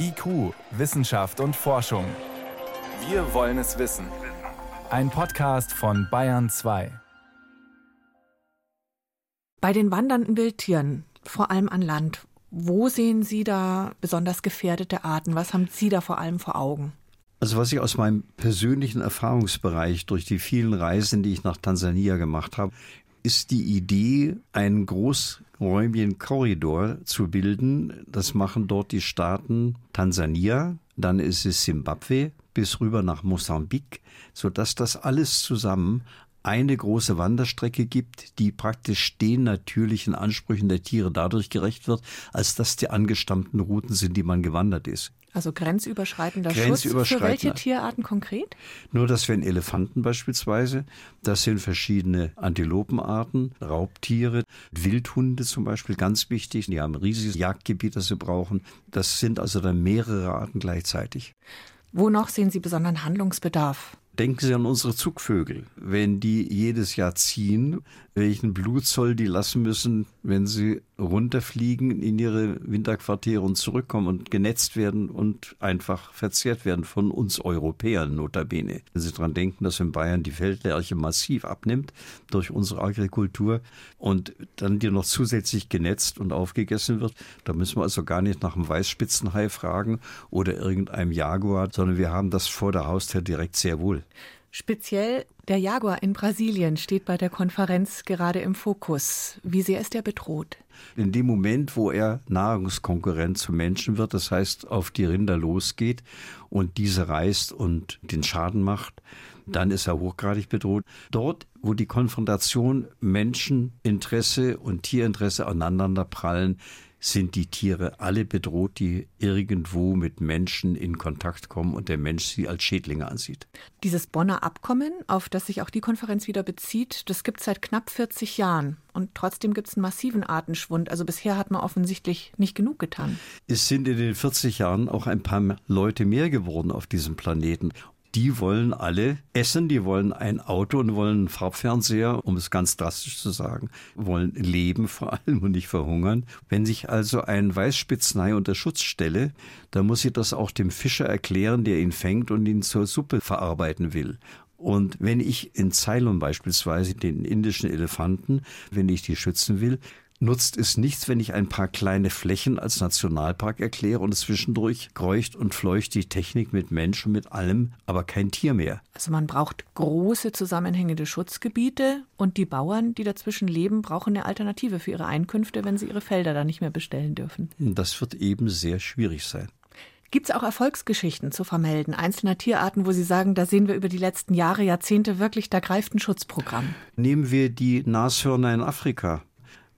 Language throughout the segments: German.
IQ, Wissenschaft und Forschung. Wir wollen es wissen. Ein Podcast von Bayern 2. Bei den wandernden Wildtieren, vor allem an Land, wo sehen Sie da besonders gefährdete Arten? Was haben Sie da vor allem vor Augen? Also was ich aus meinem persönlichen Erfahrungsbereich durch die vielen Reisen, die ich nach Tansania gemacht habe, ist die Idee, einen großräumigen Korridor zu bilden. Das machen dort die Staaten Tansania, dann ist es Simbabwe bis rüber nach Mosambik, sodass das alles zusammen eine große Wanderstrecke gibt, die praktisch den natürlichen Ansprüchen der Tiere dadurch gerecht wird, als dass die angestammten Routen sind, die man gewandert ist. Also grenzüberschreitender Grenzüberschreitender. Schutz. Für welche Tierarten konkret? Nur, dass wir in Elefanten beispielsweise, das sind verschiedene Antilopenarten, Raubtiere, Wildhunde zum Beispiel, ganz wichtig. Die haben ein riesiges Jagdgebiet, das sie brauchen. Das sind also dann mehrere Arten gleichzeitig. Wo noch sehen Sie besonderen Handlungsbedarf? Denken Sie an unsere Zugvögel. Wenn die jedes Jahr ziehen, welchen Blutzoll die lassen müssen, wenn sie runterfliegen in ihre Winterquartiere und zurückkommen und genetzt werden und einfach verzehrt werden von uns Europäern notabene. Wenn Sie daran denken, dass in Bayern die Feldlerche massiv abnimmt durch unsere Agrikultur und dann die noch zusätzlich genetzt und aufgegessen wird, da müssen wir also gar nicht nach einem Weißspitzenhai fragen oder irgendeinem Jaguar, sondern wir haben das vor der Haustür direkt sehr wohl. Speziell der Jaguar in Brasilien steht bei der Konferenz gerade im Fokus. Wie sehr ist er bedroht? In dem Moment, wo er Nahrungskonkurrent zu Menschen wird, das heißt auf die Rinder losgeht und diese reißt und den Schaden macht, dann ist er hochgradig bedroht. Dort, wo die Konfrontation Menscheninteresse und Tierinteresse aneinander prallen, sind die Tiere alle bedroht, die irgendwo mit Menschen in Kontakt kommen und der Mensch sie als Schädlinge ansieht. Dieses Bonner Abkommen, auf das sich auch die Konferenz wieder bezieht, das gibt es seit knapp 40 Jahren. Und trotzdem gibt es einen massiven Artenschwund. Also bisher hat man offensichtlich nicht genug getan. Es sind in den 40 Jahren auch ein paar Leute mehr geworden auf diesem Planeten die wollen alle essen, die wollen ein Auto und wollen einen Farbfernseher, um es ganz drastisch zu sagen, wollen leben vor allem und nicht verhungern. Wenn sich also ein Weißspitznei unter Schutz stelle, dann muss ich das auch dem Fischer erklären, der ihn fängt und ihn zur Suppe verarbeiten will. Und wenn ich in Ceylon beispielsweise den indischen Elefanten, wenn ich die schützen will, nutzt es nichts, wenn ich ein paar kleine Flächen als Nationalpark erkläre und zwischendurch kreucht und fleucht die Technik mit Menschen, mit allem, aber kein Tier mehr. Also man braucht große zusammenhängende Schutzgebiete und die Bauern, die dazwischen leben, brauchen eine Alternative für ihre Einkünfte, wenn sie ihre Felder da nicht mehr bestellen dürfen. Das wird eben sehr schwierig sein. Gibt es auch Erfolgsgeschichten zu vermelden, einzelner Tierarten, wo Sie sagen, da sehen wir über die letzten Jahre, Jahrzehnte wirklich, da greift ein Schutzprogramm? Nehmen wir die Nashörner in Afrika.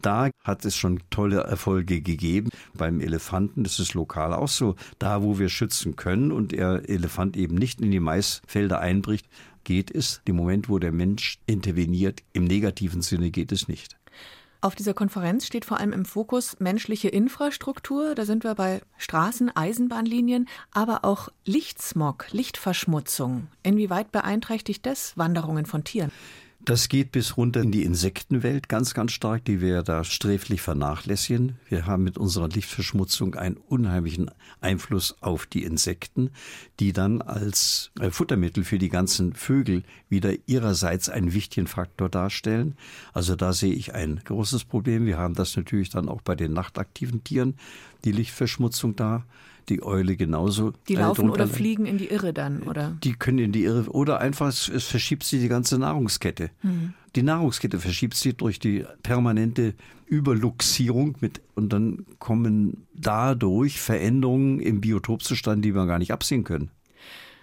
Da hat es schon tolle Erfolge gegeben. Beim Elefanten, das ist lokal auch so. Da, wo wir schützen können und der Elefant eben nicht in die Maisfelder einbricht, geht es. Im Moment, wo der Mensch interveniert, im negativen Sinne geht es nicht. Auf dieser Konferenz steht vor allem im Fokus menschliche Infrastruktur. Da sind wir bei Straßen, Eisenbahnlinien, aber auch Lichtsmog, Lichtverschmutzung. Inwieweit beeinträchtigt das Wanderungen von Tieren? Das geht bis runter in die Insektenwelt ganz, ganz stark, die wir da sträflich vernachlässigen. Wir haben mit unserer Lichtverschmutzung einen unheimlichen Einfluss auf die Insekten, die dann als äh, Futtermittel für die ganzen Vögel wieder ihrerseits einen wichtigen Faktor darstellen. Also da sehe ich ein großes Problem. Wir haben das natürlich dann auch bei den nachtaktiven Tieren, die Lichtverschmutzung da die Eule genauso. Die äh, laufen oder fliegen in die Irre dann, oder? Die können in die Irre oder einfach, es, es verschiebt sich die ganze Nahrungskette. Mhm. Die Nahrungskette verschiebt sich durch die permanente Überluxierung mit und dann kommen dadurch Veränderungen im Biotopzustand, die wir gar nicht absehen können.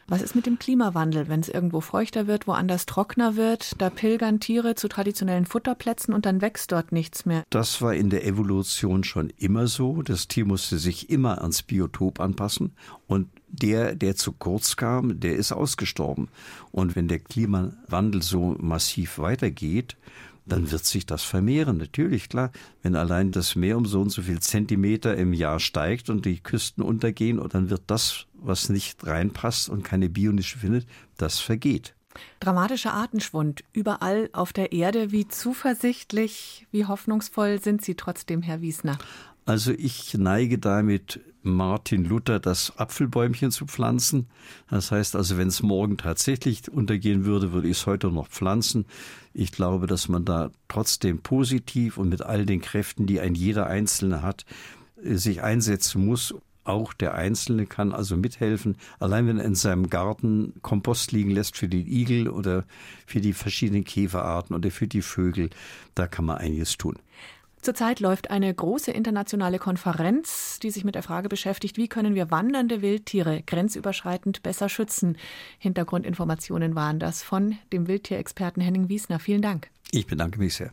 Was ist mit dem Klimawandel, wenn es irgendwo feuchter wird, woanders trockener wird? Da pilgern Tiere zu traditionellen Futterplätzen und dann wächst dort nichts mehr. Das war in der Evolution schon immer so. Das Tier musste sich immer ans Biotop anpassen und der, der zu kurz kam, der ist ausgestorben. Und wenn der Klimawandel so massiv weitergeht, dann wird sich das vermehren. Natürlich, klar. Wenn allein das Meer um so und so viel Zentimeter im Jahr steigt und die Küsten untergehen, dann wird das, was nicht reinpasst und keine Bionische findet, das vergeht. Dramatischer Artenschwund überall auf der Erde. Wie zuversichtlich, wie hoffnungsvoll sind Sie trotzdem, Herr Wiesner? Also ich neige damit Martin Luther das Apfelbäumchen zu pflanzen. Das heißt also, wenn es morgen tatsächlich untergehen würde, würde ich es heute noch pflanzen. Ich glaube, dass man da trotzdem positiv und mit all den Kräften, die ein jeder Einzelne hat, äh, sich einsetzen muss. Auch der Einzelne kann also mithelfen. Allein wenn er in seinem Garten Kompost liegen lässt für den Igel oder für die verschiedenen Käferarten oder für die Vögel, da kann man einiges tun. Zurzeit läuft eine große internationale Konferenz, die sich mit der Frage beschäftigt, wie können wir wandernde Wildtiere grenzüberschreitend besser schützen. Hintergrundinformationen waren das von dem Wildtierexperten Henning Wiesner. Vielen Dank. Ich bedanke mich sehr.